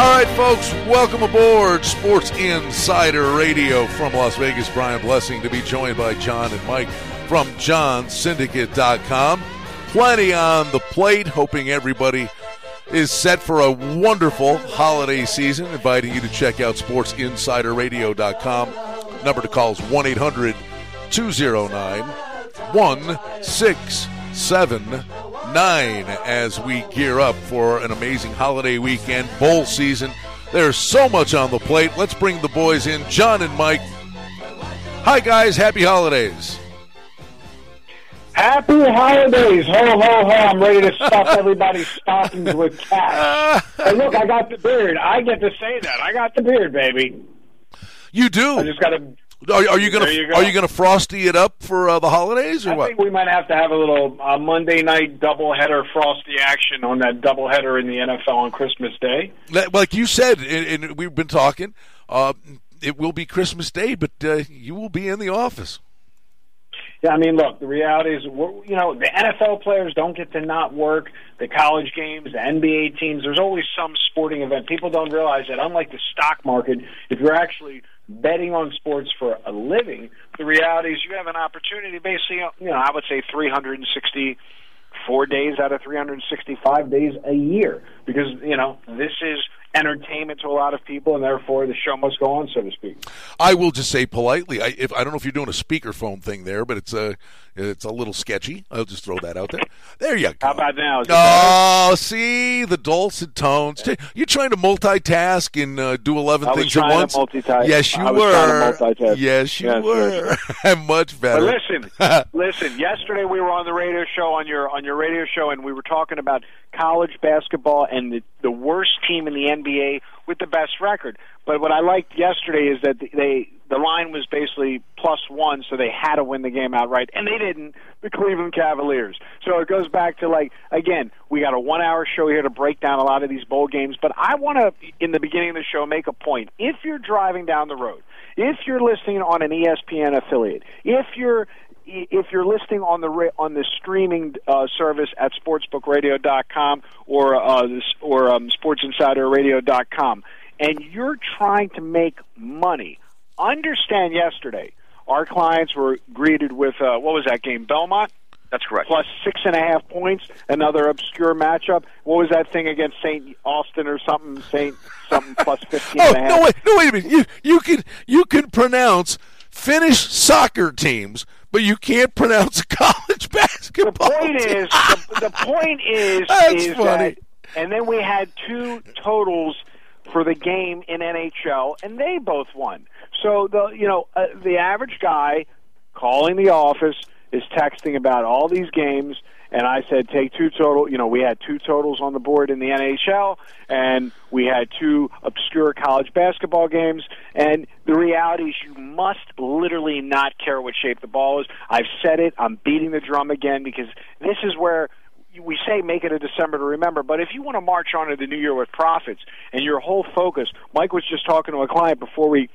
All right, folks, welcome aboard Sports Insider Radio from Las Vegas. Brian Blessing to be joined by John and Mike from johnsyndicate.com. Plenty on the plate, hoping everybody is set for a wonderful holiday season. Inviting you to check out sportsinsiderradio.com. Number to call is 1 800 209 1679 as we gear up for an amazing holiday weekend, bowl season. There's so much on the plate. Let's bring the boys in, John and Mike. Hi, guys. Happy holidays. Happy holidays! Ho ho ho! I'm ready to stuff everybody's stockings with cash. hey, look, I got the beard. I get to say that. I got the beard, baby. You do. I just got to. Are, are you gonna you go. Are you gonna frosty it up for uh, the holidays or I what? think we might have to have a little uh, Monday night doubleheader frosty action on that doubleheader in the NFL on Christmas Day. Like- you said, and, and we've been talking. Uh, it will be Christmas Day, but uh, you will be in the office. Yeah, I mean, look, the reality is, we're, you know, the NFL players don't get to not work. The college games, the NBA teams, there's always some sporting event. People don't realize that, unlike the stock market, if you're actually betting on sports for a living, the reality is you have an opportunity, basically, you know, I would say 364 days out of 365 days a year, because you know this is entertainment to a lot of people, and therefore the show must go on, so to speak. I will just say politely. I, if I don't know if you're doing a speakerphone thing there, but it's a it's a little sketchy. I'll just throw that out there. There you go. How about now? Oh, see the dulcet tones. You're trying to multitask and uh, do eleven things at once. multitask. Yes, you were. trying to multitask. Yes, you Yes, were. Much But better. listen, listen. Yesterday we were on the radio show on your on your radio show, and we were talking about college basketball and the the worst team in the NBA with the best record. But what I liked yesterday is that they the line was basically plus one, so they had to win the game outright, and they didn't. The Cleveland Cavaliers. So it goes back to like again, we got a one hour show here to break down a lot of these bowl games. But I want to, in the beginning of the show, make a point. If you're driving down the road, if you're listening on an ESPN affiliate, if you're if you're listening on the on the streaming uh, service at sportsbookradio.com or uh, this, or um, sportsinsiderradio.com, and you're trying to make money, understand. Yesterday, our clients were greeted with uh, what was that game? Belmont That's correct. plus six and a half points. Another obscure matchup. What was that thing against Saint Austin or something? Saint something plus fifteen Oh and a half. no! Wait, no! Wait a minute. You you can you can pronounce Finnish soccer teams, but you can't pronounce college basketball. the point teams. is the, the point is That's is funny. that and then we had two totals for the game in NHL and they both won. So the you know uh, the average guy calling the office is texting about all these games and I said take two total you know we had two totals on the board in the NHL and we had two obscure college basketball games and the reality is you must literally not care what shape the ball is. I've said it, I'm beating the drum again because this is where we say make it a December to remember, but if you want to march on to the new year with profits and your whole focus, Mike was just talking to a client before we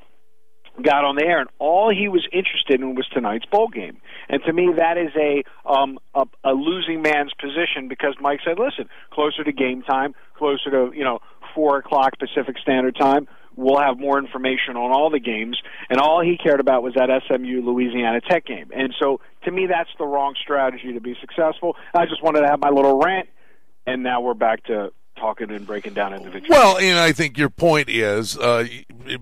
got on the air, and all he was interested in was tonight's bowl game. And to me, that is a um, a, a losing man's position because Mike said, "Listen, closer to game time, closer to you know four o'clock Pacific Standard Time." We'll have more information on all the games, and all he cared about was that SMU Louisiana Tech game. And so, to me, that's the wrong strategy to be successful. I just wanted to have my little rant, and now we're back to talking and breaking down individual. Well, and I think your point is uh,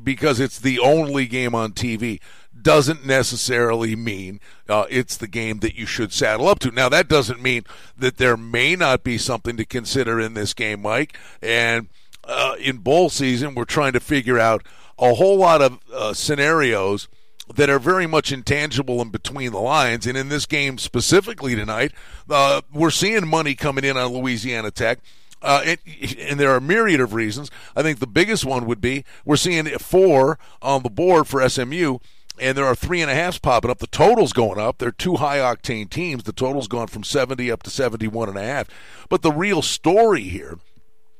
because it's the only game on TV doesn't necessarily mean uh, it's the game that you should saddle up to. Now, that doesn't mean that there may not be something to consider in this game, Mike. And uh, in bowl season, we're trying to figure out a whole lot of uh, scenarios that are very much intangible and between the lines. And in this game specifically tonight, uh, we're seeing money coming in on Louisiana Tech. Uh, and, and there are a myriad of reasons. I think the biggest one would be we're seeing four on the board for SMU, and there are three and a halfs popping up. The total's going up. They're two high octane teams. The total's gone from 70 up to 71 and a half. But the real story here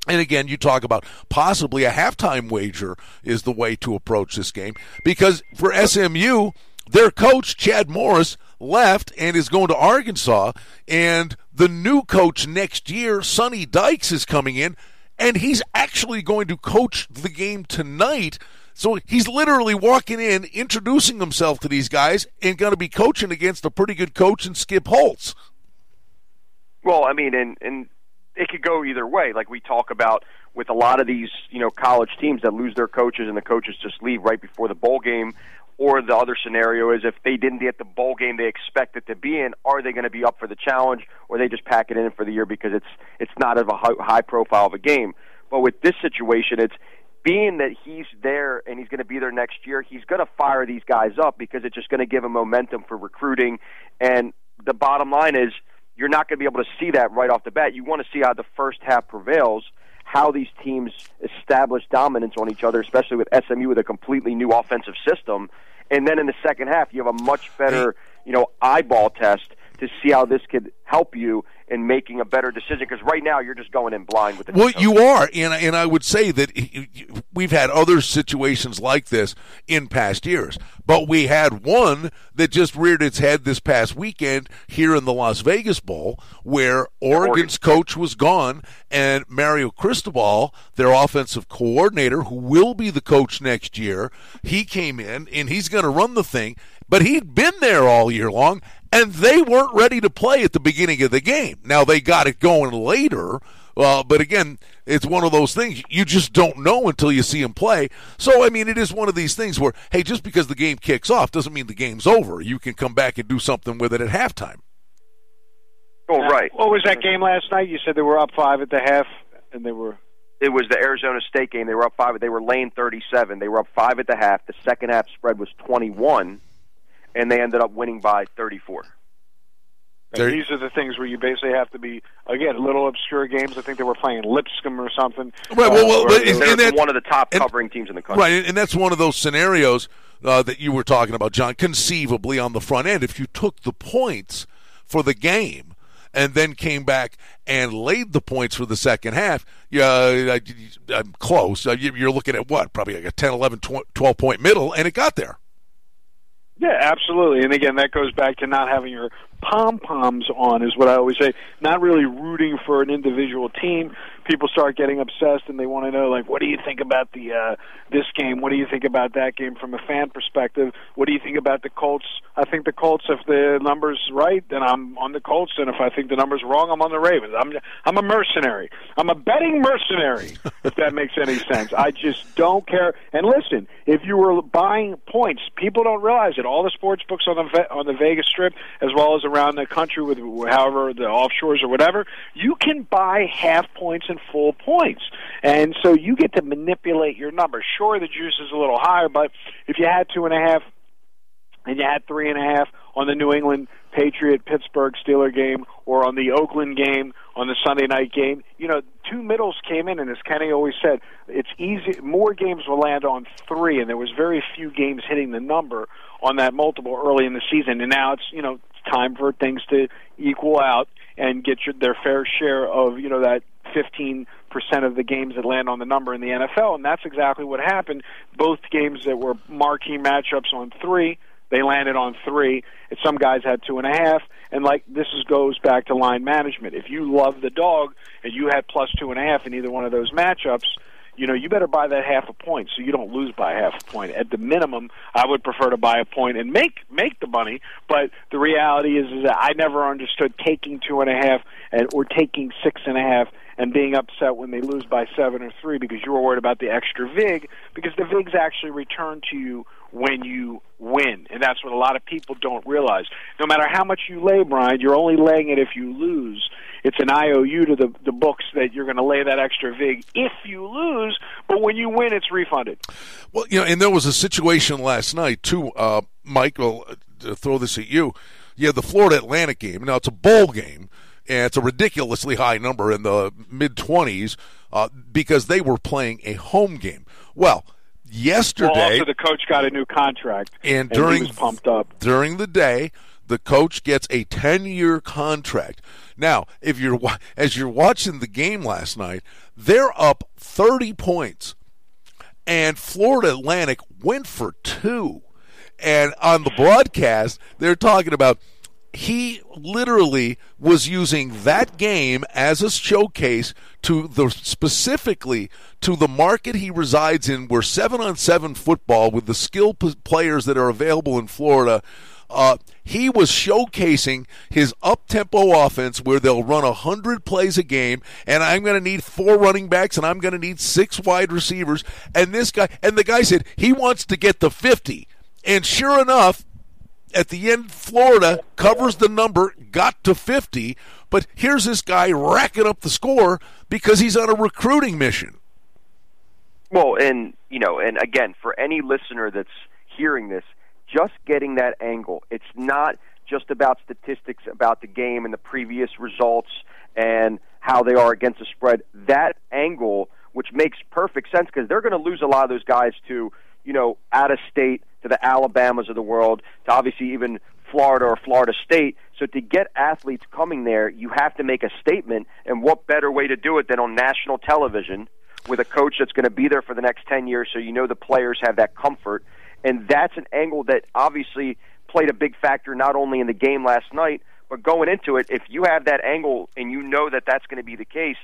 and again, you talk about possibly a halftime wager is the way to approach this game because for SMU, their coach, Chad Morris, left and is going to Arkansas. And the new coach next year, Sonny Dykes, is coming in. and he's actually going to coach the game tonight. So he's literally walking in, introducing himself to these guys, and going to be coaching against a pretty good coach in Skip Holtz. Well, I mean, and and it could go either way. Like we talk about with a lot of these, you know, college teams that lose their coaches and the coaches just leave right before the bowl game. Or the other scenario is if they didn't get the bowl game they expected to be in, are they going to be up for the challenge, or they just pack it in for the year because it's it's not of a high profile of a game. But with this situation, it's being that he's there and he's going to be there next year, he's going to fire these guys up because it's just going to give him momentum for recruiting. And the bottom line is, you're not going to be able to see that right off the bat. You want to see how the first half prevails, how these teams establish dominance on each other, especially with SMU with a completely new offensive system. And then in the second half, you have a much better, you know, eyeball test to see how this could help you in making a better decision because right now you're just going in blind with the well you are and and I would say that we've had other situations like this in past years but we had one that just reared its head this past weekend here in the Las Vegas Bowl where Oregon's coach was gone and Mario Cristobal their offensive coordinator who will be the coach next year he came in and he's going to run the thing but he'd been there all year long and they weren't ready to play at the beginning of the game. Now they got it going later, uh, but again, it's one of those things you just don't know until you see them play. So I mean, it is one of these things where hey, just because the game kicks off doesn't mean the game's over. You can come back and do something with it at halftime. Oh right. What was that game last night? You said they were up five at the half, and they were. It was the Arizona State game. They were up five. They were lane thirty-seven. They were up five at the half. The second half spread was twenty-one and they ended up winning by 34. these are the things where you basically have to be again little obscure games. I think they were playing Lipscomb or something. Right. Well, well, uh, but and, and one of the top covering teams in the country. Right, and that's one of those scenarios uh, that you were talking about, John. Conceivably on the front end, if you took the points for the game and then came back and laid the points for the second half, yeah, I'm close. Uh, you're looking at what? Probably like a 10, 11, 12 point middle, and it got there. Yeah, absolutely. And again, that goes back to not having your pom poms on, is what I always say. Not really rooting for an individual team. People start getting obsessed and they want to know, like, what do you think about the uh, this game? What do you think about that game from a fan perspective? What do you think about the Colts? I think the Colts, if the numbers right, then I'm on the Colts, and if I think the numbers wrong, I'm on the Ravens. I'm I'm a mercenary. I'm a betting mercenary. if that makes any sense, I just don't care. And listen, if you were buying points, people don't realize it. All the sports books on the on the Vegas Strip, as well as around the country with however the offshores or whatever, you can buy half points and full points. And so you get to manipulate your numbers. Sure, the juice is a little higher, but if you had two and a half and you had three and a half on the New England Patriot Pittsburgh Steeler game or on the Oakland game on the Sunday night game, you know, two middles came in, and as Kenny always said, it's easy. More games will land on three, and there was very few games hitting the number on that multiple early in the season. And now it's you know time for things to equal out and get your, their fair share of you know that 15 percent of the games that land on the number in the NFL, and that's exactly what happened. Both games that were marquee matchups on three, they landed on three. Some guys had two and a half, and like this is, goes back to line management. If you love the dog and you had plus two and a half in either one of those matchups, you know, you better buy that half a point so you don't lose by half a point. At the minimum, I would prefer to buy a point and make make the money. But the reality is, is that I never understood taking two and a half and or taking six and a half and being upset when they lose by seven or three because you were worried about the extra vig because the vigs actually return to you when you win, and that's what a lot of people don't realize. No matter how much you lay, Brian, you're only laying it if you lose. It's an IOU to the the books that you're going to lay that extra vig if you lose, but when you win, it's refunded. Well, you know, and there was a situation last night too, uh, Michael. To throw this at you, you had the Florida Atlantic game. Now it's a bowl game, and it's a ridiculously high number in the mid twenties uh, because they were playing a home game. Well yesterday. Well, also the coach got a new contract, and, and during pumped up during the day, the coach gets a ten-year contract. Now, if you're as you're watching the game last night, they're up thirty points, and Florida Atlantic went for two. And on the broadcast, they're talking about he literally was using that game as a showcase to the specifically to the market he resides in where 7 on 7 football with the skill players that are available in Florida uh, he was showcasing his up tempo offense where they'll run 100 plays a game, and I'm going to need four running backs, and I'm going to need six wide receivers. And this guy, and the guy said he wants to get the 50. And sure enough, at the end, Florida covers the number, got to 50. But here's this guy racking up the score because he's on a recruiting mission. Well, and, you know, and again, for any listener that's hearing this, just getting that angle. It's not just about statistics about the game and the previous results and how they are against the spread. That angle, which makes perfect sense because they're going to lose a lot of those guys to, you know, out of state, to the Alabamas of the world, to obviously even Florida or Florida State. So to get athletes coming there, you have to make a statement. And what better way to do it than on national television with a coach that's going to be there for the next 10 years so you know the players have that comfort and that's an angle that obviously played a big factor not only in the game last night, but going into it. If you have that angle and you know that that's going to be the case,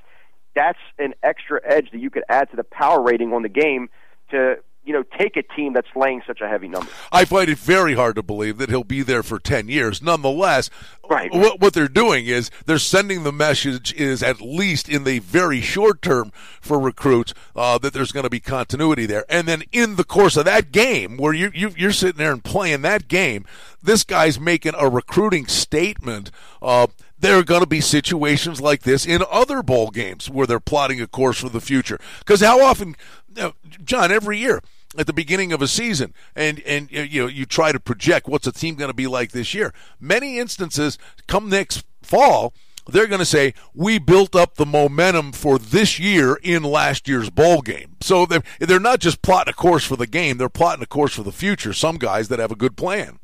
that's an extra edge that you could add to the power rating on the game to you know, take a team that's laying such a heavy number. I find it very hard to believe that he'll be there for 10 years. Nonetheless, right. what, what they're doing is they're sending the message is at least in the very short term for recruits uh, that there's going to be continuity there. And then in the course of that game where you, you, you're sitting there and playing that game, this guy's making a recruiting statement. Uh, there are going to be situations like this in other bowl games where they're plotting a course for the future. Because how often, John, every year, at the beginning of a season and and you know you try to project what's a team going to be like this year many instances come next fall they're going to say we built up the momentum for this year in last year's bowl game so they're, they're not just plotting a course for the game they're plotting a course for the future some guys that have a good plan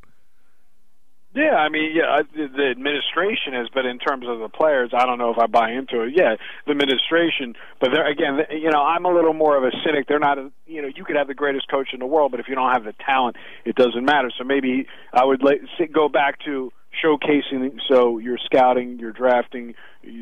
yeah, I mean, yeah, the administration is, but in terms of the players, I don't know if I buy into it. Yeah, the administration, but there again, you know, I'm a little more of a cynic. They're not, a, you know, you could have the greatest coach in the world, but if you don't have the talent, it doesn't matter. So maybe I would let, go back to showcasing so your scouting, your drafting,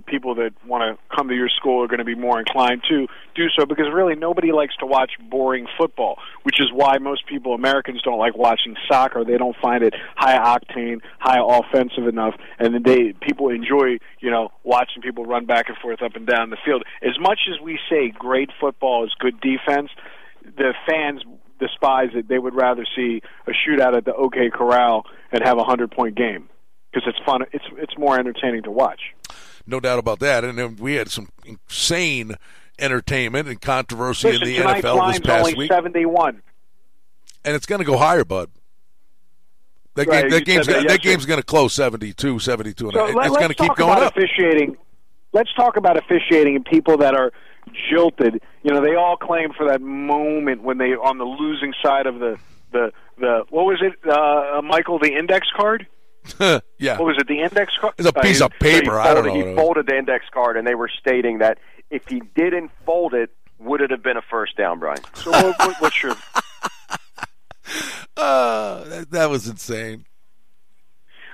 people that want to come to your school are going to be more inclined to do so because really nobody likes to watch boring football, which is why most people Americans don't like watching soccer. They don't find it high octane, high offensive enough, and they people enjoy, you know, watching people run back and forth up and down the field. As much as we say great football is good defense, the fans despise it. They would rather see a shootout at the OK Corral and have a hundred point game because it's fun. It's it's more entertaining to watch. No doubt about that. And then we had some insane entertainment and controversy Listen, in the NFL this past only week. Seventy-one, and it's going to go higher, bud. That, right, game, that game's gonna, that game's going to close 72, 72, and so it's let, going to keep going up. Officiating. Let's talk about officiating and people that are jilted. You know, they all claim for that moment when they on the losing side of the the the what was it, uh, Michael, the index card. yeah. What was it? The index card? It's a piece uh, of paper. So I don't know. He folded the index card, and they were stating that if he didn't fold it, would it have been a first down, Brian? So what, what, what's your? Uh, that, that was insane.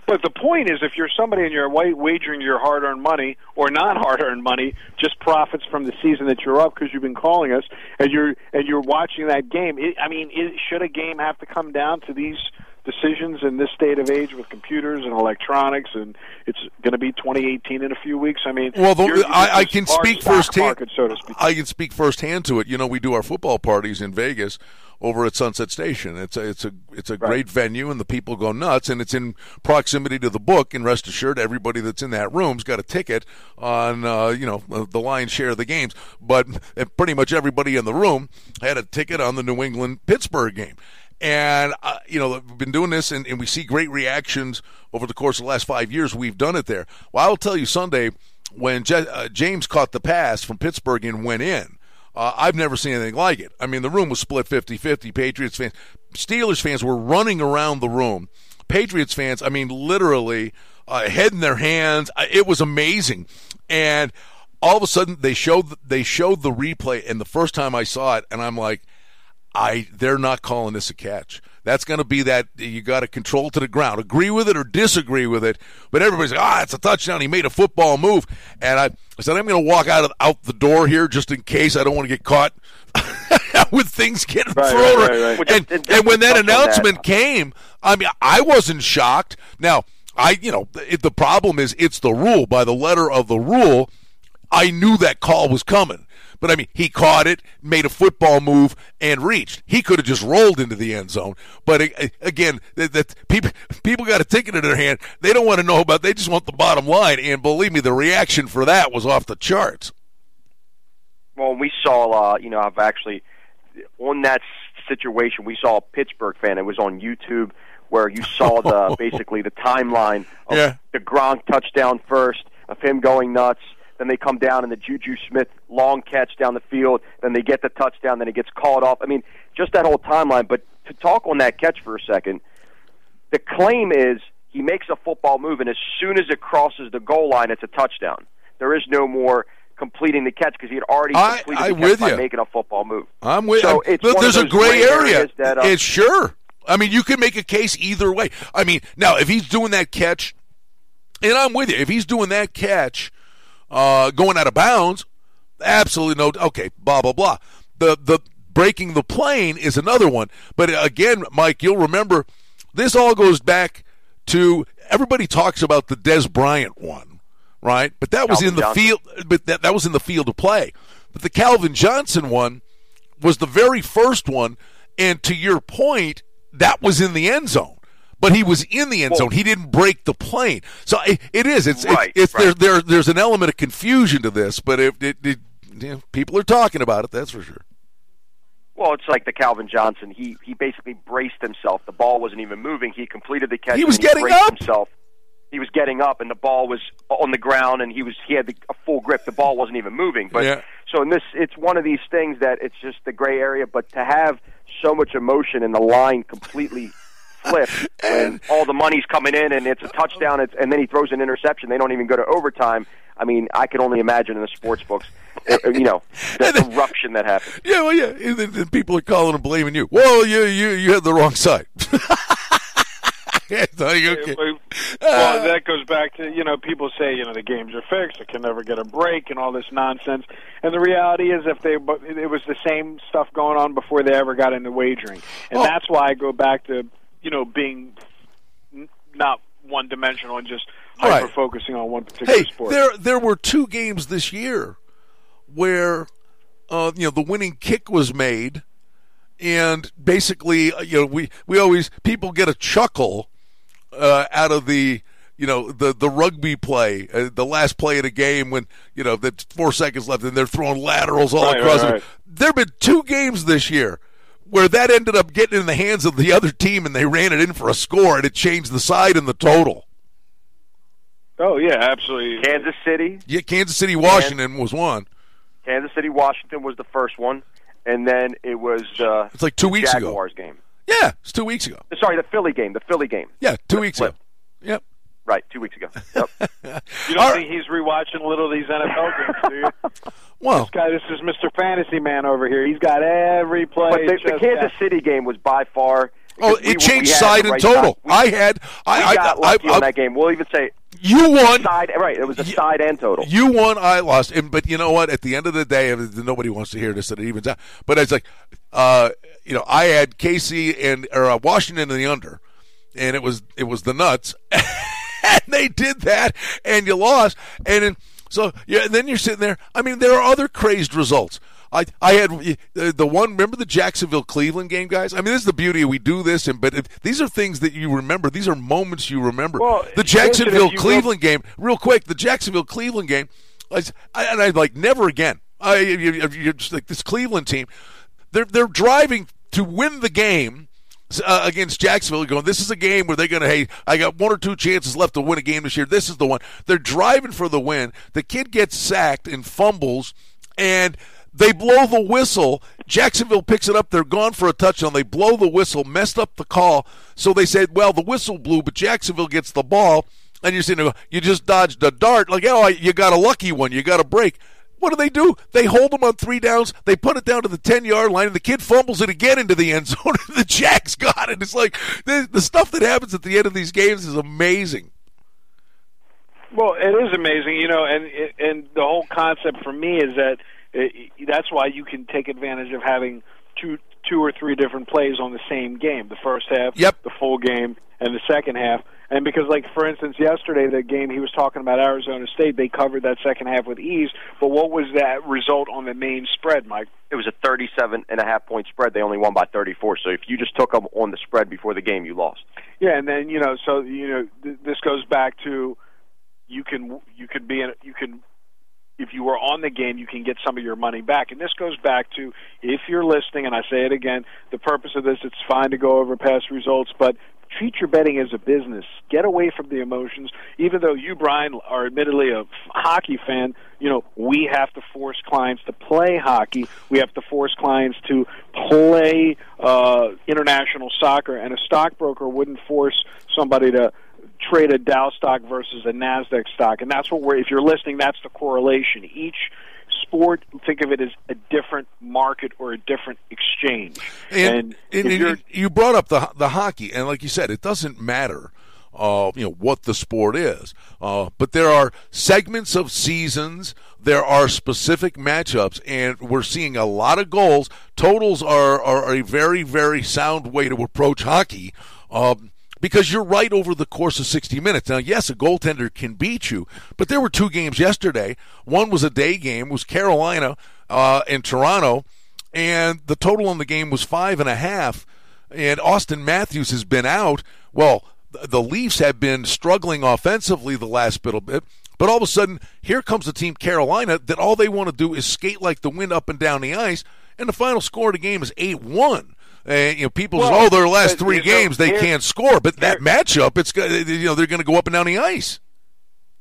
But the point is, if you're somebody and you're wagering your hard-earned money or not hard-earned money, just profits from the season that you're up because you've been calling us, and you're and you're watching that game. It, I mean, it, should a game have to come down to these decisions in this state of age with computers and electronics, and it's going to be 2018 in a few weeks. I mean, well, the, you're, you're I, I can speak firsthand. so to speak. I can speak firsthand to it. You know, we do our football parties in Vegas over at Sunset Station. It's a it's a it's a right. great venue, and the people go nuts. And it's in proximity to the book. And rest assured, everybody that's in that room's got a ticket on uh, you know the lion's share of the games. But pretty much everybody in the room had a ticket on the New England Pittsburgh game. And, uh, you know, we've been doing this and, and, we see great reactions over the course of the last five years. We've done it there. Well, I'll tell you Sunday when Je- uh, James caught the pass from Pittsburgh and went in. Uh, I've never seen anything like it. I mean, the room was split 50 50. Patriots fans, Steelers fans were running around the room. Patriots fans, I mean, literally, uh, head in their hands. It was amazing. And all of a sudden, they showed they showed the replay, and the first time I saw it, and I'm like, I they're not calling this a catch. That's going to be that you got to control to the ground. Agree with it or disagree with it, but everybody's like, ah, it's a touchdown. He made a football move, and I, I said I'm going to walk out of out the door here just in case I don't want to get caught with things getting Right, thrown. right, right, right. And, just and when that on that. announcement came, I mean, I wasn't shocked. Now, I, you know, it, the problem is it's the rule. By the letter of the rule, I knew that call was coming. But I mean, he caught it, made a football move, and reached. He could have just rolled into the end zone. But again, that, that people people got a ticket in their hand. They don't want to know about. They just want the bottom line. And believe me, the reaction for that was off the charts. Well, we saw, uh, you know, I've actually on that situation. We saw a Pittsburgh fan. It was on YouTube where you saw the basically the timeline of Yeah. the Gronk touchdown first, of him going nuts. Then they come down and the Juju Smith long catch down the field. Then they get the touchdown. Then it gets called off. I mean, just that whole timeline. But to talk on that catch for a second, the claim is he makes a football move, and as soon as it crosses the goal line, it's a touchdown. There is no more completing the catch because he had already I- completed I the catch with by you. making a football move. I'm with. You. So I'm- it's look, there's a gray gray area. that, uh, it's sure. I mean, you can make a case either way. I mean, now if he's doing that catch, and I'm with you. If he's doing that catch, uh, going out of bounds, absolutely no. Okay, blah blah blah. The the breaking the plane is another one. But again, Mike, you'll remember this all goes back to everybody talks about the Dez Bryant one, right? But that was Calvin in the Johnson. field. But that that was in the field of play. But the Calvin Johnson one was the very first one, and to your point, that was in the end zone. But he was in the end zone. He didn't break the plane. So it, it is. It's Right, it's, it's there, right. there. There's an element of confusion to this, but if it, it, you know, people are talking about it, that's for sure. Well, it's like the Calvin Johnson. He he basically braced himself. The ball wasn't even moving. He completed the catch. He was and getting up. Himself. He was getting up, and the ball was on the ground, and he was he had the, a full grip. The ball wasn't even moving. But Yeah. so in this, it's one of these things that it's just the gray area. But to have so much emotion and the line completely flip when all the money's coming in and it's a touchdown, it's, and then he throws an interception. They don't even go to overtime. I mean, I can only imagine in the sports books, uh, you know, the eruption that happened. Yeah, well, yeah. And then, then people are calling and blaming you. Well, you you you had the wrong side. It's like, okay. Well, that goes back to you know people say you know the games are fixed, it can never get a break, and all this nonsense. And the reality is, if they but it was the same stuff going on before they ever got into wagering, and Oh. that's why I go back to you know being n- not one dimensional and just Right. hyper focusing on one particular Hey, sport. there there were two games this year where uh, you know the winning kick was made, and basically uh, you know we we always people get a chuckle uh, out of the you know the the rugby play, uh, the last play of the game when you know that's four seconds left and they're throwing laterals all Right, across. right, right. There've been two games this year. Where that ended up getting in the hands of the other team, and they ran it in for a score, and it changed the side and the total. oh yeah, absolutely. Kansas City, Yeah, Kansas City, Washington was one. Kansas City, Washington was the first one, and then it was uh, It's like two weeks ago. Jaguars game. Yeah, it's two weeks ago. Sorry, the Philly game. The Philly game. Yeah, two weeks flip. ago. Yep. Right, two weeks ago. Yep. You don't All think he's rewatching a little of these NFL games, do you? Well, This guy, this is Mr. Fantasy Man over here. He's got every play. but the, the Kansas got- City game was by far. oh, because we- it changed we side the and right total. side. We, I had, we I, got I, lucky I, on that game. We'll even say you won. side. Right, it was a You- side and total. You won. I lost. And but you know what? At the end of the day, nobody wants to hear this. That it evens out. But it's like, uh, you know, I had KC and or uh, Washington in the under, and it was it was the nuts, and they did that, and you lost, and then so yeah, and then you're sitting there. I mean, there are other crazed results. I I had the one. Remember the Jacksonville Cleveland game, guys? I mean, this is the beauty. We do this, and but if, these are things that you remember. These are moments you remember. Well, the Jacksonville Cleveland game, real quick. The Jacksonville Cleveland game, I, and I like never again. I you, you're just like this Cleveland team. They're they're driving to win the game. Uh, against Jacksonville, going. This is a game where they're going to. Hey, I got one or two chances left to win a game this year. This is the one. They're driving for the win. The kid gets sacked and fumbles, and they blow the whistle. Jacksonville picks it up. They're gone for a touchdown. They blow the whistle, messed up the call. So they said, well, the whistle blew, but Jacksonville gets the ball. And you're saying, you just dodged a dart. Like, oh, you got a lucky one. You got a break. What do they do? They hold them on three downs. They put it down to the ten yard line, and the kid fumbles it again into the end zone. The Jags got it. It's like the, the stuff that happens at the end of these games is amazing. Well, it is amazing, you know, and and the whole concept for me is that it, that's why you can take advantage of having two two or three different plays on the same game. The first half, yep. the full game, and the second half. And because, like for instance, yesterday the game he was talking about Arizona State, they covered that second half with ease. But what was that result on the main spread, Mike? It was a thirty-seven and a half point spread. They only won by thirty-four. So if you just took them on the spread before the game, you lost. Yeah, and then you know, so you know, th- this goes back to you can you could be in you can if you were on the game, you can get some of your money back. And this goes back to if you're listening, and I say it again, the purpose of this, it's fine to go over past results, but treat your betting as a business. Get away from the emotions. Even though you, Brian, are admittedly a hockey fan, you know, we have to force clients to play hockey. We have to force clients to play uh, international soccer, and a stockbroker wouldn't force somebody to trade a Dow stock versus a Nasdaq stock, and that's what we're. If you're listening, that's the correlation. Each sport, think of it as a different market or a different exchange. And, and, and you brought up the the hockey, and like you said, it doesn't matter. Uh, you know what the sport is, uh, but there are segments of seasons. There are specific matchups, and we're seeing a lot of goals. Totals are are a very very sound way to approach hockey. Um, because you're right over the course of 60 minutes. Now, yes, a goaltender can beat you, but there were two games yesterday. One was a day game, was Carolina uh, in Toronto, and the total on the game was five and a half. And Auston Matthews has been out. Well, the Leafs have been struggling offensively the last little bit. But all of a sudden, here comes the team Carolina that all they want to do is skate like the wind up and down the ice. And the final score of the game is 8 1. Uh, you know, people well, say, "Oh, their last three games they can't score," but that matchup, it's you know they're going to go up and down the ice.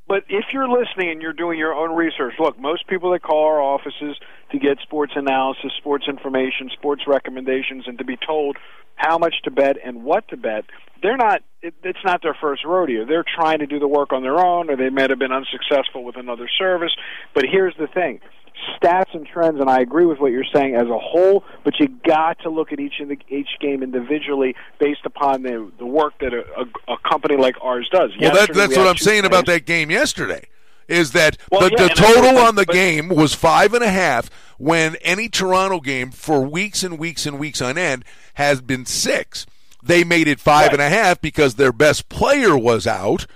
But if you're listening and you're doing your own research, look, most people that call our offices to get sports analysis, sports information, sports recommendations, and to be told how much to bet and what to bet, they're not. It's not their first rodeo. They're trying to do the work on their own, or they might have been unsuccessful with another service. But here's the thing: stats and trends, and I agree with what you're saying as a whole. But you got to look at each the, each game individually based upon the the work that a, a, a company like ours does. Well, that, that's we what I'm saying about that game yesterday. Is that well, the, yeah, the total on the but, game was five and a half when any Toronto game for weeks and weeks and weeks on end has been six. They made it five right. and a half because their best player was out,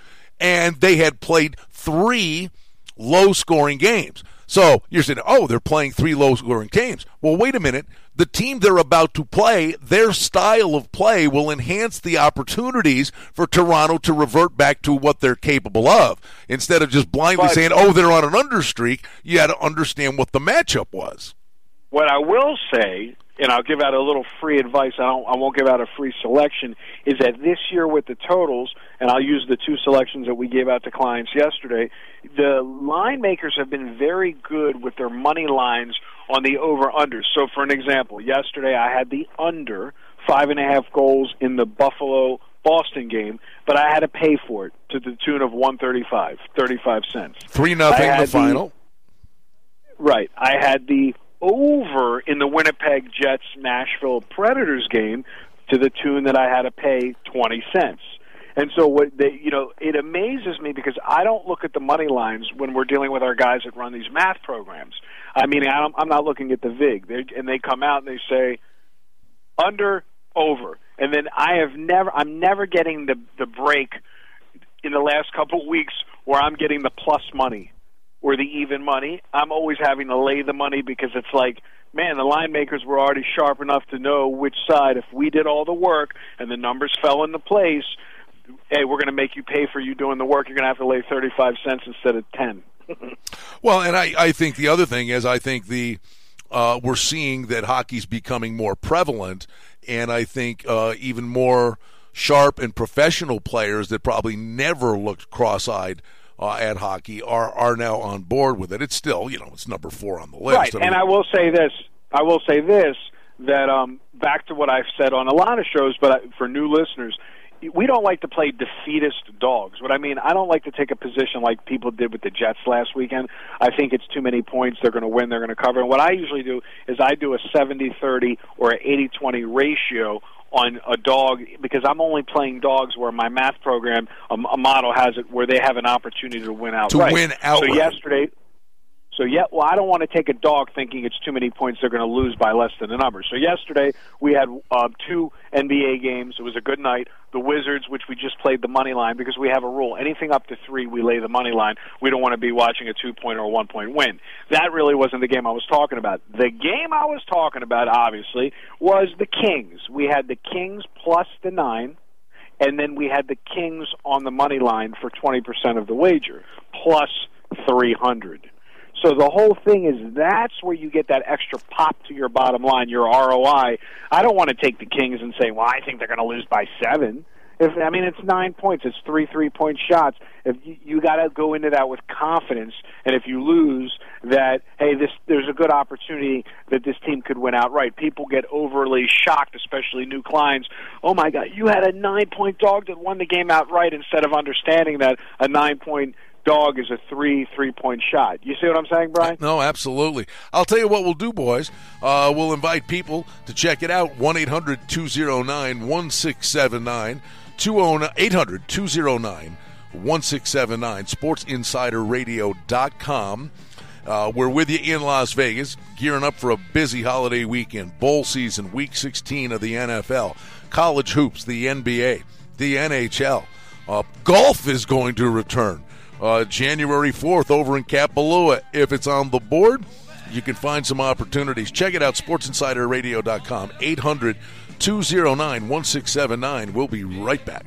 and they had played three low scoring games. So you're saying, oh, they're playing three low scoring games. Well, wait a minute. The team they're about to play, their style of play will enhance the opportunities for Toronto to revert back to what they're capable of. Instead of just blindly but, saying, oh, they're on an understreak, you had to understand what the matchup was. What I will say and I'll give out a little free advice. I don't. I won't give out a free selection. Is that this year with the totals, and I'll use the two selections that we gave out to clients yesterday. The line makers have been very good with their money lines on the over unders. So, for an example, yesterday I had the under five and a half goals in the Buffalo Boston game, but I had to pay for it to the tune of one thirty five, thirty five cents. Three nothing the final. The, right. I had the over in the Winnipeg Jets Nashville Predators game to the tune that I had to pay 20 cents. And so what they, you know, it amazes me because I don't look at the money lines when we're dealing with our guys that run these math programs. I mean, I don't, I'm not looking at the vig. They, and they come out and they say under over. And then I have never I'm never getting the the break in the last couple of weeks where I'm getting the plus money or the even money. I'm always having to lay the money because it's like, man, the line makers were already sharp enough to know which side. If we did all the work and the numbers fell into place, hey, we're going to make you pay for you doing the work. You're going to have to lay 35 cents instead of 10. well, and I, I think the other thing is I think the uh, we're seeing that hockey's becoming more prevalent, and I think uh, even more sharp and professional players that probably never looked cross-eyed uh, at hockey are are now on board with it. It's still, you know, it's number four on the list. Right, I mean, and I will say this. I will say this that um, back to what I've said on a lot of shows, but I, for new listeners, we don't like to play defeatist dogs. What I mean, I don't like to take a position like people did with the Jets last weekend. I think it's too many points. They're going to win. They're going to cover. And what I usually do is I do a 70-30 or an 80-20 ratio on a dog because I'm only playing dogs where my math program a, a model has it where they have an opportunity to win out. To win out. So yesterday, so yeah, well, I don't want to take a dog thinking it's too many points. They're going to lose by less than the number. So yesterday we had uh, two NBA games. It was a good night. The Wizards, which we just played the money line because we have a rule: anything up to three, we lay the money line. We don't want to be watching a two point or a one point win. That really wasn't the game I was talking about. The game I was talking about, obviously, was the Kings. We had the Kings plus the nine and then we had the Kings on the money line for 20% of the wager, plus 300. So the whole thing is that's where you get that extra pop to your bottom line, your ROI. I don't want to take the Kings and say, well, I think they're going to lose by seven. If I mean, it's nine points. It's three three-point shots. If you, you got to go into that with confidence, and if you lose, that hey, this there's a good opportunity that this team could win outright. People get overly shocked, especially new clients. Oh my God, you had a nine-point dog that won the game outright instead of understanding that a nine-point dog is a three three point shot. You see what I'm saying, Brian? No, absolutely. I'll tell you what we'll do, boys. Uh, we'll invite people to check it out 1 800 209 1679. 800 209 1679. SportsInsiderRadio.com. Uh, we're with you in Las Vegas, gearing up for a busy holiday weekend, bowl season, week 16 of the NFL, college hoops, the NBA, the NHL. Uh, golf is going to return uh, January 4th over in Kapalua. If it's on the board, you can find some opportunities. Check it out, sportsinsiderradio.com, 800 209 1679. We'll be right back.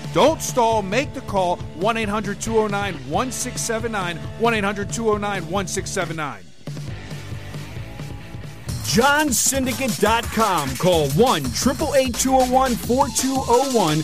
Don't stall. Make the call 1 800 209 1679. 1 800 209 1679. JohnSyndicate.com. Call 1 888 201 4201.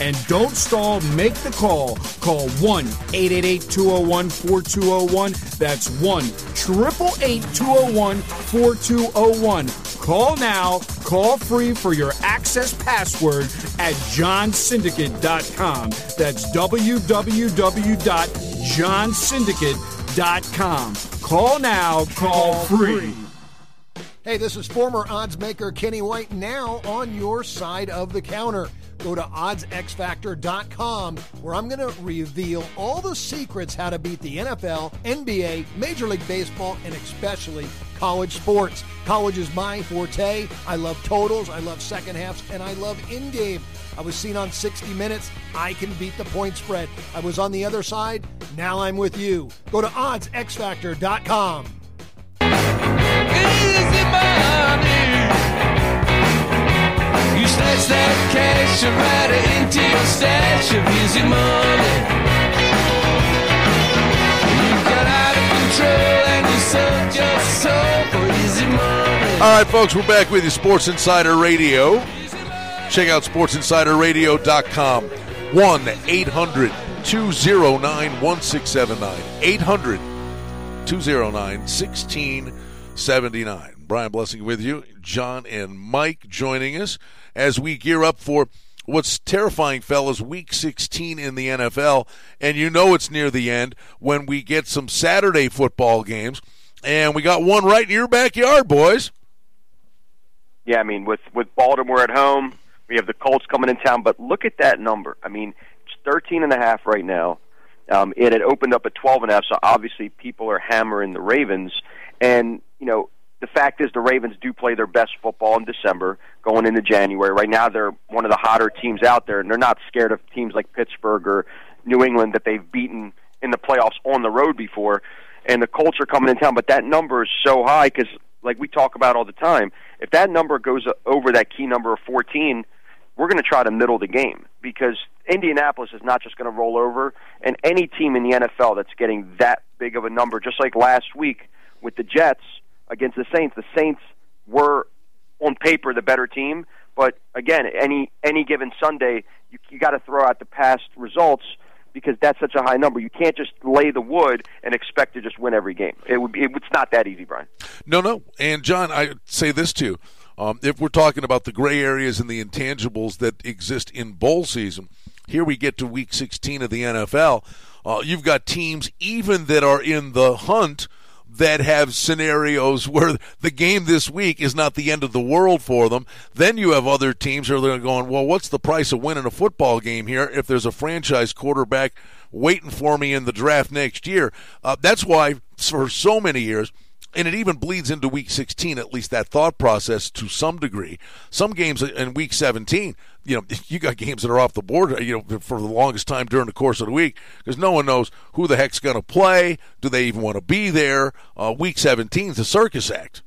and don't stall. Make the call. Call 1 888 201 4201. That's 1 888 201 4201. Call now. Call free for your access password at johnsyndicate.com. That's www.johnsyndicate.com. Call now. Call free. Hey, this is former odds maker Kenny White now on your side of the counter. Go to oddsxfactor.com where I'm going to reveal all the secrets how to beat the NFL, NBA, Major League Baseball, and especially college sports. College is my forte. I love totals, I love second halves, and I love in game. I was seen on 60 Minutes. I can beat the point spread. I was on the other side. Now I'm with you. Go to oddsxfactor.com. Snatch that cash it into your stash of. You got your easy money. All right, folks, we're back with you, Sports Insider Radio. Check out sportsinsiderradio.com. 1 800 209 1679. 800 209 1679. Brian Blessing with you. John and Mike joining us as we gear up for what's terrifying, fellas, week 16 in the NFL, and you know it's near the end when we get some Saturday football games, and we got one right in your backyard, boys. Yeah, I mean, with with Baltimore at home, we have the Colts coming in town. But look at that number. I mean, it's thirteen and a half right now. Um, it had opened up at twelve and a half, so obviously people are hammering the Ravens. And you know, the fact is, the Ravens do play their best football in December, going into January. Right now, they're one of the hotter teams out there, and they're not scared of teams like Pittsburgh or New England that they've beaten in the playoffs on the road before. And the Colts are coming in town, but that number is so high because, like we talk about all the time, if that number goes over that key number of 14, we're going to try to middle the game because Indianapolis is not just going to roll over, and any team in the NFL that's getting that big of a number, just like last week with the Jets against the Saints, the Saints were on paper the better team, but again, any any given Sunday, you, you got to throw out the past results because that's such a high number. You can't just lay the wood and expect to just win every game. It would be, it's not that easy, Brian. No, no. And John, I say this too. Um, if we're talking about the gray areas and the intangibles that exist in bowl season, here we get to week 16 of the NFL. Uh, you've got teams even that are in the hunt that have scenarios where the game this week is not the end of the world for them. Then you have other teams who are going, well, what's the price of winning a football game here if there's a franchise quarterback waiting for me in the draft next year? Uh, that's why for so many years – and it even bleeds into week 16 at least that thought process to some degree. Some games in week 17 you know you got games that are off the board you know for the longest time during the course of the week because no one knows who the heck's going to play. Do they even want to be there? Uh, week 17 is a circus act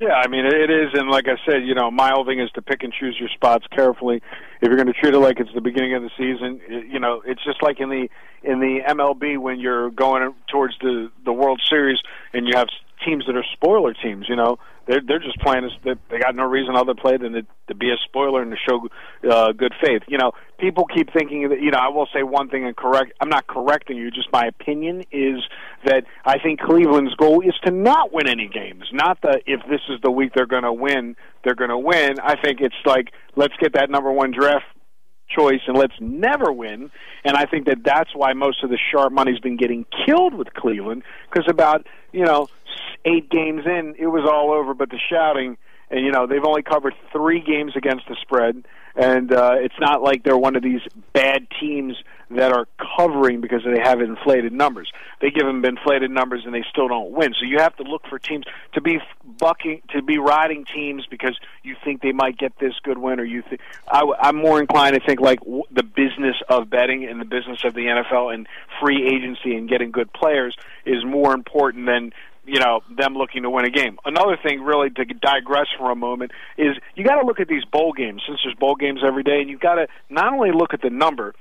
yeah, I mean it is, and like I said, you know, my whole thing is to pick and choose your spots carefully. If you're going to treat it like it's the beginning of the season, you know, it's just like in the in the MLB when you're going towards the the World Series and you have teams that are spoiler teams. You know, they're they're just playing as they, they got no reason other play than to, to be a spoiler and to show uh, good faith. You know, people keep thinking that. You know, I will say one thing and correct. I'm not correcting you. Just my opinion is that I think Cleveland's goal is to not win any games. Not that if this is the week they're going to win, they're going to win. I think it's like let's get that number one draft choice and let's never win. And I think that that's why most of the sharp money's been getting killed with Cleveland because about you know eight games in, it was all over but the shouting. And you know they've only covered three games against the spread, and uh, it's not like they're one of these bad teams that are covering because they have inflated numbers. They give them inflated numbers and they still don't win. So you have to look for teams to be bucking, to be riding teams because you think they might get this good win, or you think. I'm more inclined to think like w- the business of betting and the business of the NFL and free agency and getting good players is more important than you know them looking to win a game. Another thing, really, to digress for a moment, is you got to look at these bowl games since there's bowl games every day, and you've got to not only look at the number,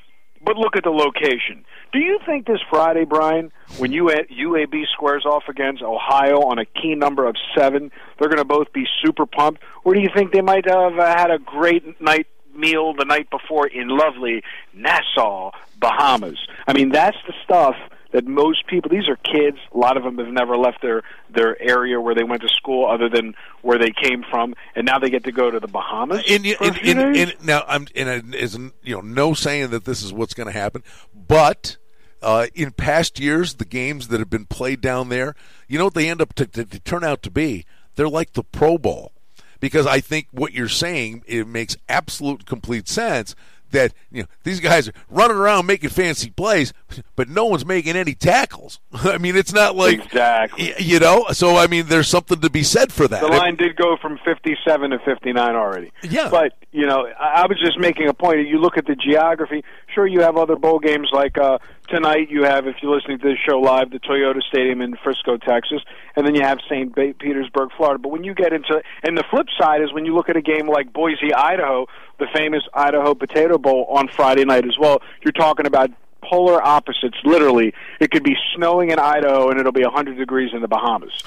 but look at the location. Do you think this Friday, Brian, when UAB squares off against Ohio on a key number of seven, they're going to both be super pumped, or do you think they might have had a great night meal the night before in lovely Nassau, Bahamas? I mean, that's the stuff that most people these are kids a lot of them have never left their their area where they went to school other than where they came from and now they get to go to the Bahamas in, in, in, in now I'm in is you know no saying that this is what's going to happen but uh, in past years the games that have been played down there you know what they end up to, to, to turn out to be? They're like the Pro Bowl because I think what you're saying it makes absolute complete sense that you know these guys are running around making fancy plays, but no one's making any tackles. I mean, it's not like exactly you know. So I mean, there's something to be said for that. The line did go from 57 to 59 already. Yeah, but you know, I was just making a point. You look at the geography. Sure, you have other bowl games like uh, tonight. You have, if you're listening to this show live, the Toyota Stadium in Frisco, Texas, and then you have St. Petersburg, Florida. But when you get into, and the flip side is when you look at a game like Boise, Idaho, the famous Idaho Potato Bowl on Friday night as well. You're talking about polar opposites. Literally, it could be snowing in Idaho and it'll be 100 degrees in the Bahamas.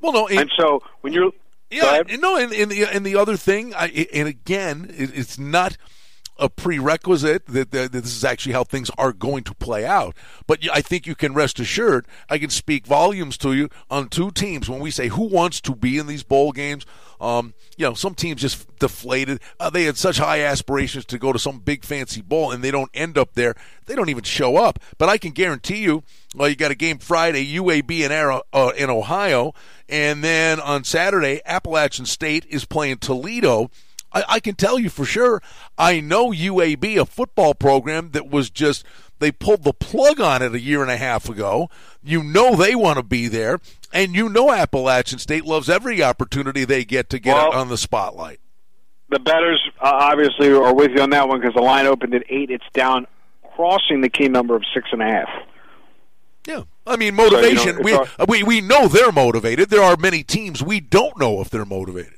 Well, no, and so when you're yeah, no, and, and, the and the other thing, I, and again, it, it's not a prerequisite that, that, this is actually how things are going to play out. But I think you can rest assured. I can speak volumes to you on two teams when we say who wants to be in these bowl games. Um, you know, some teams just deflated. Uh, they had such high aspirations to go to some big fancy bowl, and they don't end up there. They don't even show up. But I can guarantee you, well, you got a game Friday, UAB in, uh, in Ohio, and then on Saturday, Appalachian State is playing Toledo. I, I can tell you for sure, I know UAB, a football program that was just they pulled the plug on it a year and a half ago. You know they want to be there, and you know Appalachian State loves every opportunity they get to get Well- on the spotlight. the betters uh, obviously are with you on that one because the line opened at eight. It's down, crossing the key number of six and a half. Yeah, I mean motivation. it's we, our- we we know they're motivated. There are many teams we don't know if they're motivated.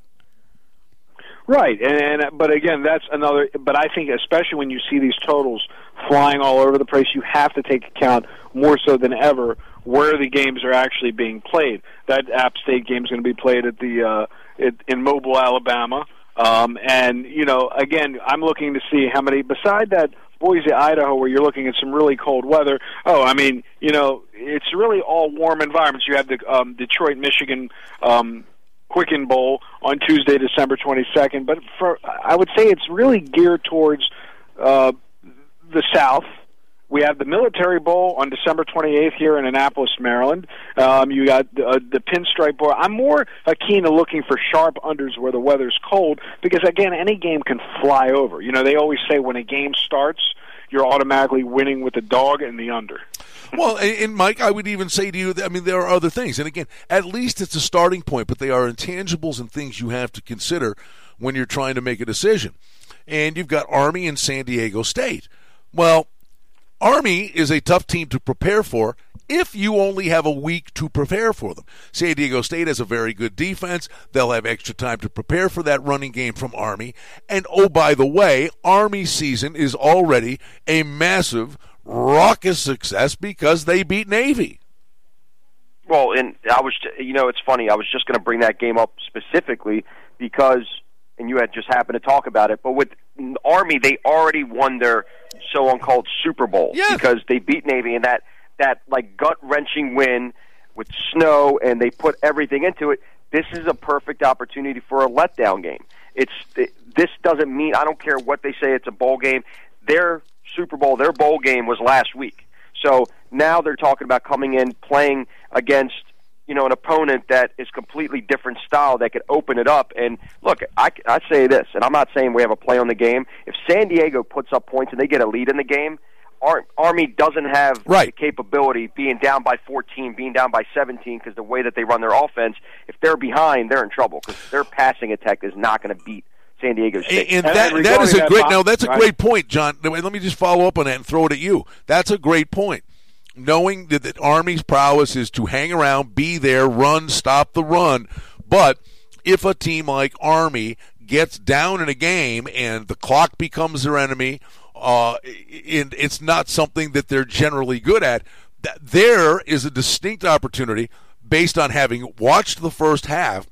Right, and, and but again, that's another. But I think, especially when you see these totals flying all over the place, you have to take account more so than ever where the games are actually being played. That App State game is going to be played at the uh, it, in Mobile, Alabama, um, and you know, again, I'm looking to see how many beside that. Boise, Idaho, where you're looking at some really cold weather. Oh, I mean, you know, it's really all warm environments. You have the um, Detroit, Michigan um, Quick Lane Bowl on Tuesday, December 22nd. But for I would say it's really geared towards uh, the South. We have the Military Bowl on December 28th here in Annapolis, Maryland. Um, you got uh, the Pinstripe Bowl. I'm more uh, keen to looking for sharp unders where the weather's cold because again, any game can fly over. You know, they always say when a game starts, you're automatically winning with the dog and the under. Well, and, and Mike, I would even say to you, that, I mean, there are other things. And again, at least it's a starting point, but they are intangibles and things you have to consider when you're trying to make a decision. And you've got Army and San Diego State. Well, Army is a tough team to prepare for if you only have a week to prepare for them. San Diego State has a very good defense. They'll have extra time to prepare for that running game from Army. And oh, by the way, Army season is already a massive, raucous success because they beat Navy. Well, and I was, you know, it's funny. I was just going to bring that game up specifically because, and you had just happened to talk about it. But with Army, they already won their so-called Super Bowl Yeah. because they beat Navy and that that like gut wrenching win with snow, and they put everything into it. This is a perfect opportunity for a letdown game. It's this doesn't mean I don't care what they say. It's a bowl game. Their Super Bowl, their bowl game was last week. So now they're talking about coming in playing against you know an opponent that is completely different style that could open it up. And look, I I say this, and I'm not saying we have a play on the game. If San Diego puts up points and they get a lead in the game. Ar- Army doesn't have Right. the capability being down by 14, being down by 17 because the way that they run their offense, if they're behind, they're in trouble because their passing attack is not going to beat San Diego State. And, and And that regarding that is a that great box, now that's a right? great point, John. Let me just follow up on that and throw it at you. That's a great point. Knowing that the Army's prowess is to hang around, be there, run, stop the run, but if a team like Army gets down in a game and the clock becomes their enemy, uh, and it's not something that they're generally good at, that there is a distinct opportunity based on having watched the first half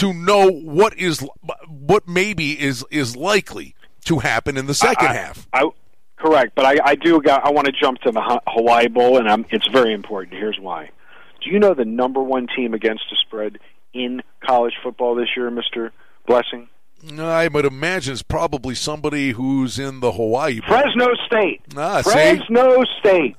to know what is what maybe is is likely to happen in the second I- half. I, correct, but I, I do. Got, I want to jump to the Hawaii Bowl, and I'm, it's very important. Here's why. Do you know the number one team against the spread in college football this year, Mister Blessing? I would imagine it's probably somebody who's in the Hawaii. Bowl. Fresno State. Ah, see? Fresno State.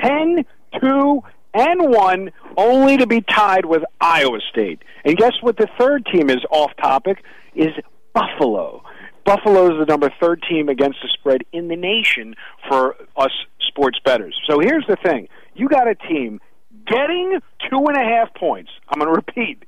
10, 2, and 1, only to be tied with Iowa State. And guess what the third team is off topic? Is Buffalo. Buffalo is the number third team against the spread in the nation for us sports bettors. So here's the thing. You got a team getting two and a half points. I'm going to repeat.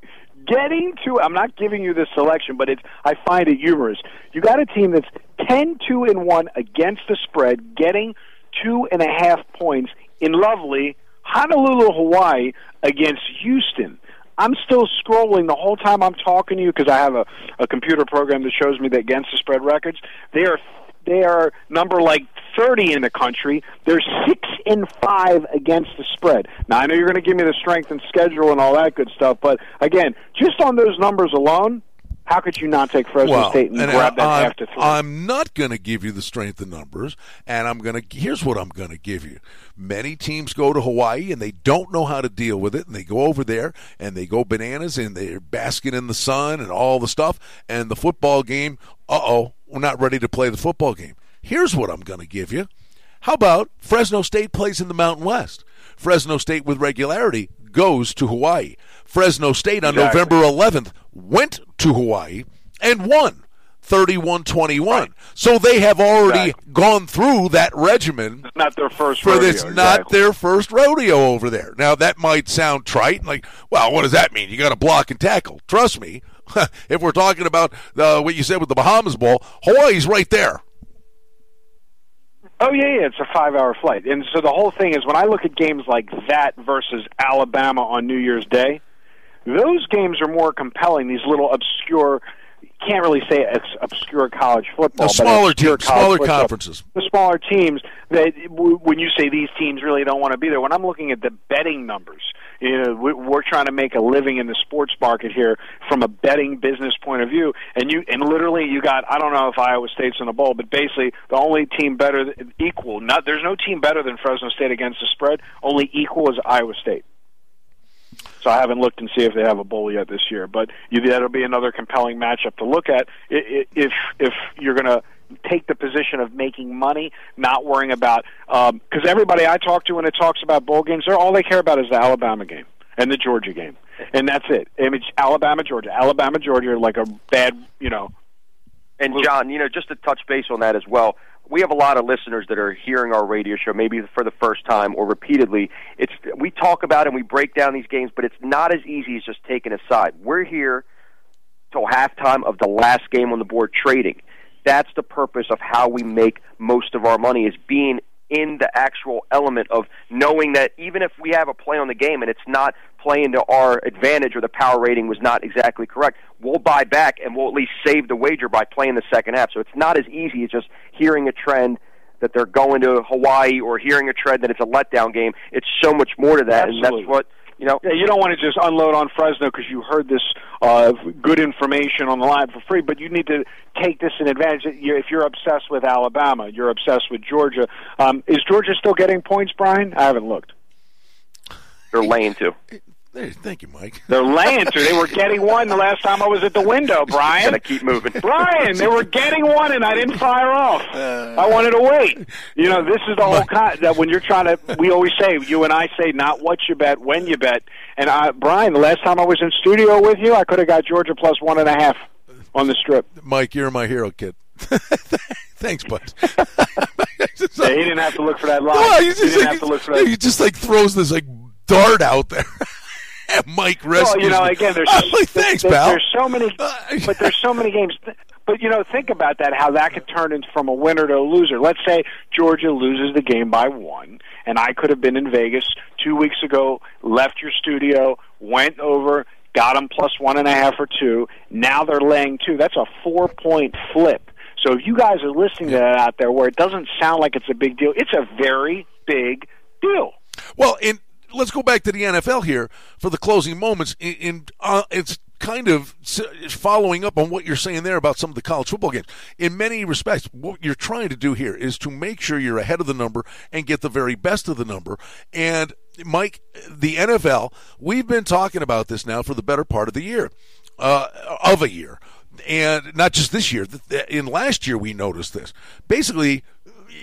Getting to, I'm not giving you this selection, but it's, I find it humorous. You got a team that's 10, 2, and 1 against the spread, getting two and a half points in lovely Honolulu, Hawaii against Houston. I'm still scrolling the whole time I'm talking to you because I have a, a computer program that shows me that against the spread records. They are they are number like 30 in the country. They're six and five against the spread. Now I know you're going to give me the strength and schedule and all that good stuff, but again, just on those numbers alone, How could you not take Fresno well, State and, and grab I, that I'm, half three? I'm not going to give you the strength of numbers, and I'm going to. Here's what I'm going to give you. Many teams go to Hawaii and they don't know how to deal with it, and they go over there and they go bananas and they're basking in the sun and all the stuff. And the football game, uh oh, we're not ready to play the football game. Here's what I'm going to give you. How about Fresno State plays in the Mountain West? Fresno State with regularity goes to Hawaii. Fresno State on Exactly. November 11th went to Hawaii and won 31-21. So they have already Exactly. gone through that regimen It's not their first for rodeo, this not their first rodeo over there. Now that might sound trite, like, well, what does that mean? You got to block and tackle. Trust me, if we're talking about uh, what you said with the Bahamas Bowl, Hawaii's right there. Oh yeah, yeah, it's a five-hour flight, and so the whole thing is when I look at games like that versus Alabama on New Year's Day, those games are more compelling. These little obscure, can't really say it's obscure college football, but smaller teams, smaller football. conferences. The smaller teams that when you say these teams really don't want to be there, when I'm looking at the betting numbers, you know, we- we're trying to make a living in the sports market here from a betting business point of view, and you and literally you got I don't know if Iowa State's in the bowl, but basically the only team better equal. Not there's no team better than Fresno State against the spread. Only equal is Iowa State. So I haven't looked and see if they have a bowl yet this year, but you, that'll be another compelling matchup to look at if if you're going to take the position of making money, not worrying about um, because everybody I talk to when it talks about bowl games, they're all they care about is the Alabama game and the Georgia game, and that's it. I mean, it's Alabama, Georgia, Alabama, Georgia, are like a bad, you know. And John, you know, just to touch base on that as well, we have a lot of listeners that are hearing our radio show maybe for the first time or repeatedly. It's we talk about and we break down these games, but it's not as easy as just taking a side. We're here till halftime of the last game on the board trading. That's the purpose of how we make most of our money is being in the actual element of knowing that even if we have a play on the game and it's not playing to our advantage or the power rating was not exactly correct, we'll buy back and we'll at least save the wager by playing the second half. So it's not as easy as just hearing a trend that they're going to Hawaii or hearing a trend that it's a letdown game. It's so much more to that, and that's what you know. Yeah, you don't want to just unload on Fresno because you heard this uh, good information on the line for free, but you need to take this in advantage. You- If you're obsessed with Alabama, you're obsessed with Georgia. Um, is Georgia still getting points, Brian? I haven't looked. They're laying to. Hey, thank you, Mike. They're laying to. They were getting one the last time I was at the window, Brian. Gotta keep moving. Brian, they were getting one, and I didn't fire off. Uh, I wanted to wait. You know, this is the whole con- that when you're trying to. We always say, you and I say, not what you bet, when you bet. And I, Brian, the last time I was in studio with you, I could have got Georgia plus one and a half on the strip. Mike, you're my hero, kid. Thanks, bud. Yeah, he didn't have to look for that line. No, he he didn't just, have to look for like, that. he just like throws this like dart out there. Mike rescues Well, you know, me. again, there's like, thanks, there- pal. There's so many, Uh, but there's so many games. But you know, think about that. How that could turn into from a winner to a loser. Let's say Georgia loses the game by one, and I could have been in Vegas two weeks ago, left your studio, went over, got them plus one and a half or two. Now they're laying two. That's a four point flip. So if you guys are listening to that out there, where it doesn't sound like it's a big deal, it's a very big deal. Well, and let's go back to the NFL here for the closing moments. In, in uh, it's kind of following up on what you're saying there about some of the college football games. In many respects, what you're trying to do here is to make sure you're ahead of the number and get the very best of the number. And Mike, the NFL, we've been talking about this now for the better part of the year, uh, of a year. And not just this year. In last year, we noticed this. Basically,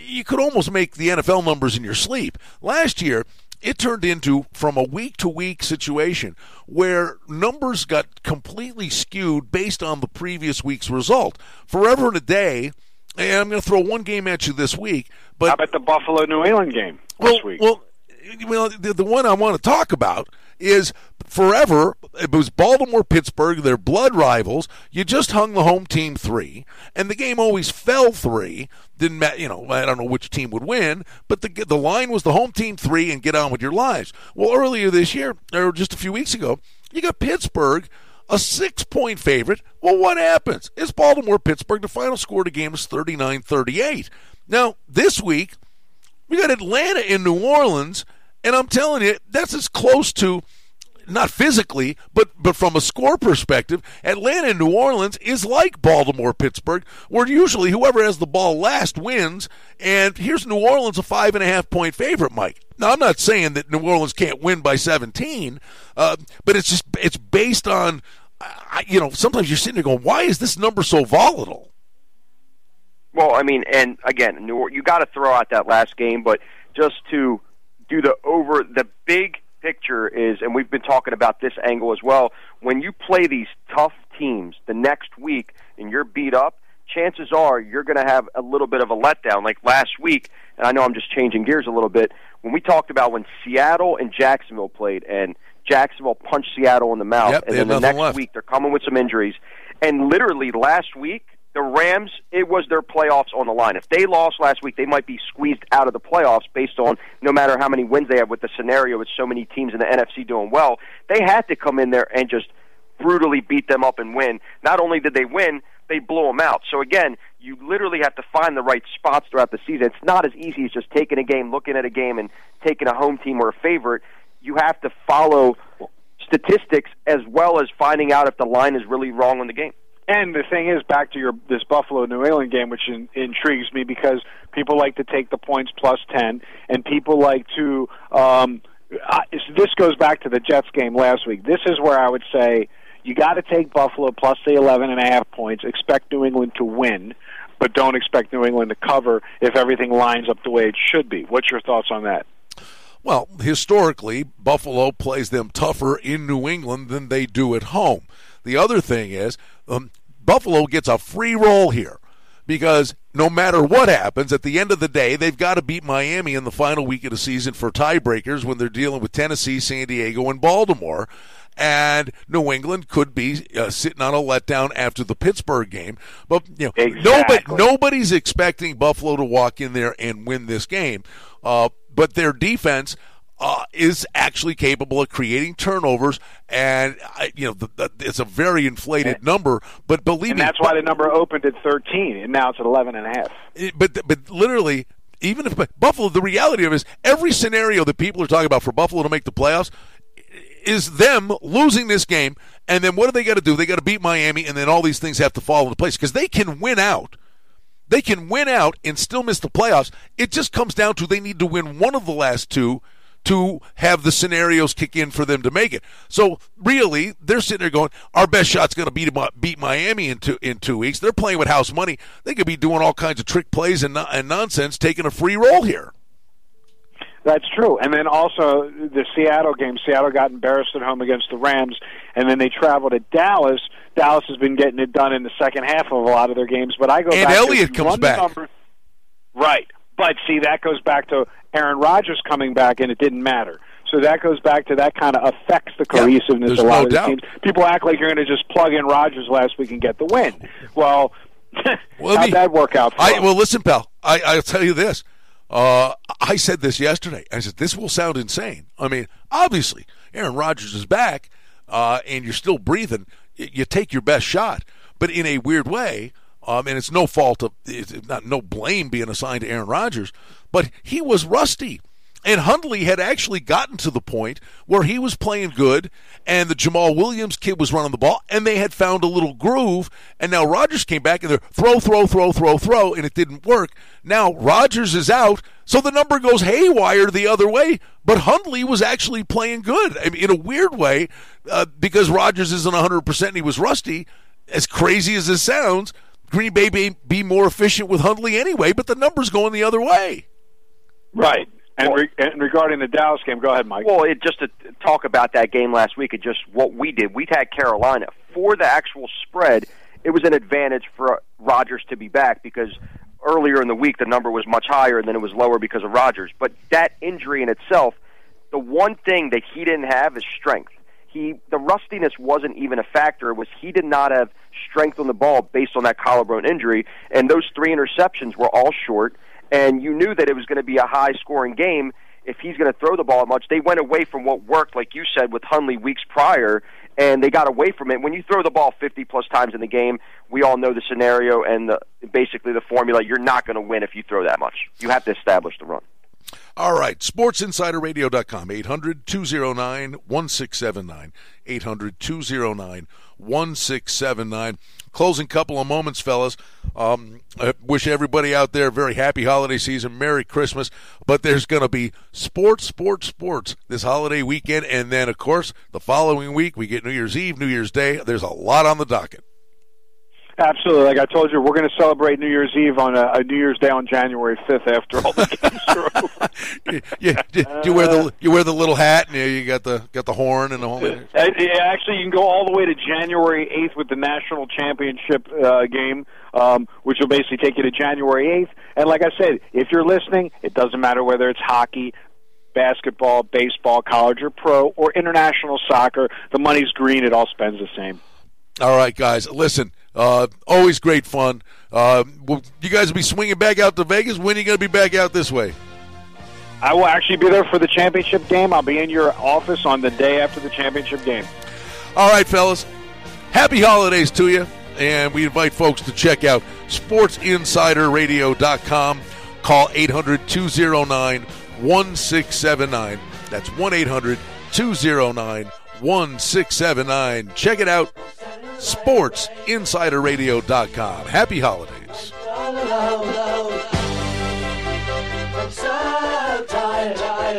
you could almost make the NFL numbers in your sleep. Last year, it turned into from a week to week situation where numbers got completely skewed based on the previous week's result. Forever and a day, and I'm going to throw one game at you this week, but How about the Buffalo New England game well, this week? Well, well, the, the one I want to talk about is forever. It was Baltimore Pittsburgh, their blood rivals. You just hung the home team three, and the game always fell three. Didn't matter, you know. I don't know which team would win, but the the line was the home team three, and get on with your lives. Well, earlier this year, or just a few weeks ago, you got Pittsburgh. A six point favorite. Well, what happens? It's Baltimore Pittsburgh. The final score of the game is 39 38. Now, this week, we got Atlanta in New Orleans, and I'm telling you, that's as close to not physically, but but from a score perspective, Atlanta and New Orleans is like Baltimore, Pittsburgh, where usually whoever has the ball last wins. And here's New Orleans a five and a half point favorite, Mike. Now I'm not saying that New Orleans can't win by 17, uh, but it's just it's based on, you know, sometimes you're sitting there going, why is this number so volatile? Well, I mean, and again, New you got to throw out that last game, but just to do the over the big picture is, and we've been talking about this angle as well. When you play these tough teams the next week and you're beat up, chances are you're going to have a little bit of a letdown. Like last week, and I know I'm just changing gears a little bit. When we talked about when Seattle and Jacksonville played, and Jacksonville punched Seattle in the mouth, Yep, and then the next left. week they're coming with some injuries, and literally last week the Rams, it was their playoffs on the line. If they lost last week, they might be squeezed out of the playoffs based on no matter how many wins they have with the scenario with so many teams in the NFC doing well. They had to come in there and just brutally beat them up and win. Not only did they win, they blew them out. So again, you literally have to find the right spots throughout the season. It's not as easy as just taking a game, looking at a game, and taking a home team or a favorite. You have to follow statistics as well as finding out if the line is really wrong on the game. And the thing is, back to your this Buffalo New England game, which in, intrigues me because people like to take the points plus ten, and people like to. Um, I, this goes back to the Jets game last week. This is where I would say you got to take Buffalo plus the eleven and a half points. Expect New England to win, but don't expect New England to cover if everything lines up the way it should be. What's your thoughts on that? Well, historically, Buffalo plays them tougher in New England than they do at home. The other thing is, um, Buffalo gets a free roll here because no matter what happens, at the end of the day, they've got to beat Miami in the final week of the season for tiebreakers when they're dealing with Tennessee, San Diego, and Baltimore. And New England could be uh, sitting on a letdown after the Pittsburgh game, but you know nobody nobody's expecting Buffalo to walk in there and win this game. Uh, but their defense uh, is actually capable of creating turnovers, and I, you know the, the, it's a very inflated number. But believe And me, that's why the number opened at thirteen, and now it's at eleven and a half. it- but but literally, even if Buffalo, the reality of it is every scenario that people are talking about for Buffalo to make the playoffs is them losing this game, and then what do they got to do? They got to beat Miami, and then all these things have to fall into place because they can win out. They can win out and still miss the playoffs. It just comes down to they need to win one of the last two to have the scenarios kick in for them to make it. So really, they're sitting there going, "Our best shot's going to beat beat Miami in two in two weeks." They're playing with house money. They could be doing all kinds of trick plays and, and nonsense, taking a free roll here. That's true. And then also the Seattle game. Seattle got embarrassed at home against the Rams, and then they traveled to Dallas. Dallas has been getting it done in the second half of a lot of their games. But I go And back to Elliott comes back. numbers- right? But see, that goes back to Aaron Rodgers coming back, and it didn't matter. So that goes back to that kind of affects the cohesiveness of a lot no of the doubt. teams. People act like you're going to just plug in Rodgers last week and get the win. Well, Well, how'd me- that work out? For I well, listen, pal. I I'll tell you this. Uh, I said this yesterday. I said this will sound insane. I mean, obviously, Aaron Rodgers is back, uh, and you're still breathing. You take your best shot, but in a weird way. Um, and it's no fault of, it's not no blame being assigned to Aaron Rodgers, but he was rusty. And Hundley had actually gotten to the point where he was playing good, and the Jamaal Williams kid was running the ball, and they had found a little groove. And now Rodgers came back and they're throw, throw, throw, throw, throw, and it didn't work. Now Rodgers is out, so the number goes haywire the other way. But Hundley was actually playing good I mean, in a weird way uh, because Rodgers isn't 100% and he was rusty. As crazy as this sounds, Green Bay may be more efficient with Hundley anyway, but the number's going the other way. right. And, re- and regarding the Dallas game, go ahead, Mike. Well, it just to talk about that game last week and just what we did. We had Carolina for the actual spread. It was an advantage for Rodgers to be back because earlier in the week the number was much higher and then it was lower because of Rodgers. But that injury in itself, the one thing that he didn't have is strength. He the rustiness wasn't even a factor. It was he did not have strength on the ball based on that collarbone injury, and those three interceptions were all short. And you knew that it was going to be a high scoring game if he's going to throw the ball much. They went away from what worked, like you said, with Hundley weeks prior, and they got away from it. When you throw the ball 50 plus times in the game, we all know the scenario and the, basically the formula. You're not going to win if you throw that much. You have to establish the run. All right, sportsinsiderradio.com, 800 209 1679. 800 209 1679. Closing couple of moments, fellas. Um, I wish everybody out there a very happy holiday season, Merry Christmas. But there's going to be sports, sports, sports this holiday weekend. And then, of course, the following week, we get New Year's Eve, New Year's Day. There's a lot on the docket. Absolutely. Like I told you, we're going to celebrate New Year's Eve on a, a New Year's Day on January 5th after all the games are over. yeah, do, do you wear the you wear the little hat and you, you got the got the horn and the whole. Uh, yeah, Actually, you can go all the way to January 8th with the national championship uh, game, um, which will basically take you to January 8th. And like I said, if you're listening, it doesn't matter whether it's hockey, basketball, baseball, college or pro, or international soccer. The money's green. It all spends the same. All right, guys, listen. Uh, always great fun. Uh, will you guys will be swinging back out to Vegas. When are you going to be back out this way? I will actually be there for the championship game. I'll be in your office on the day after the championship game. All right, fellas. Happy holidays to you. And we invite folks to check out sportsinsiderradio.com. Call 800 209 1679. That's 1 800 209 1679. Check it out. SportsInsiderRadio.com. Happy holidays.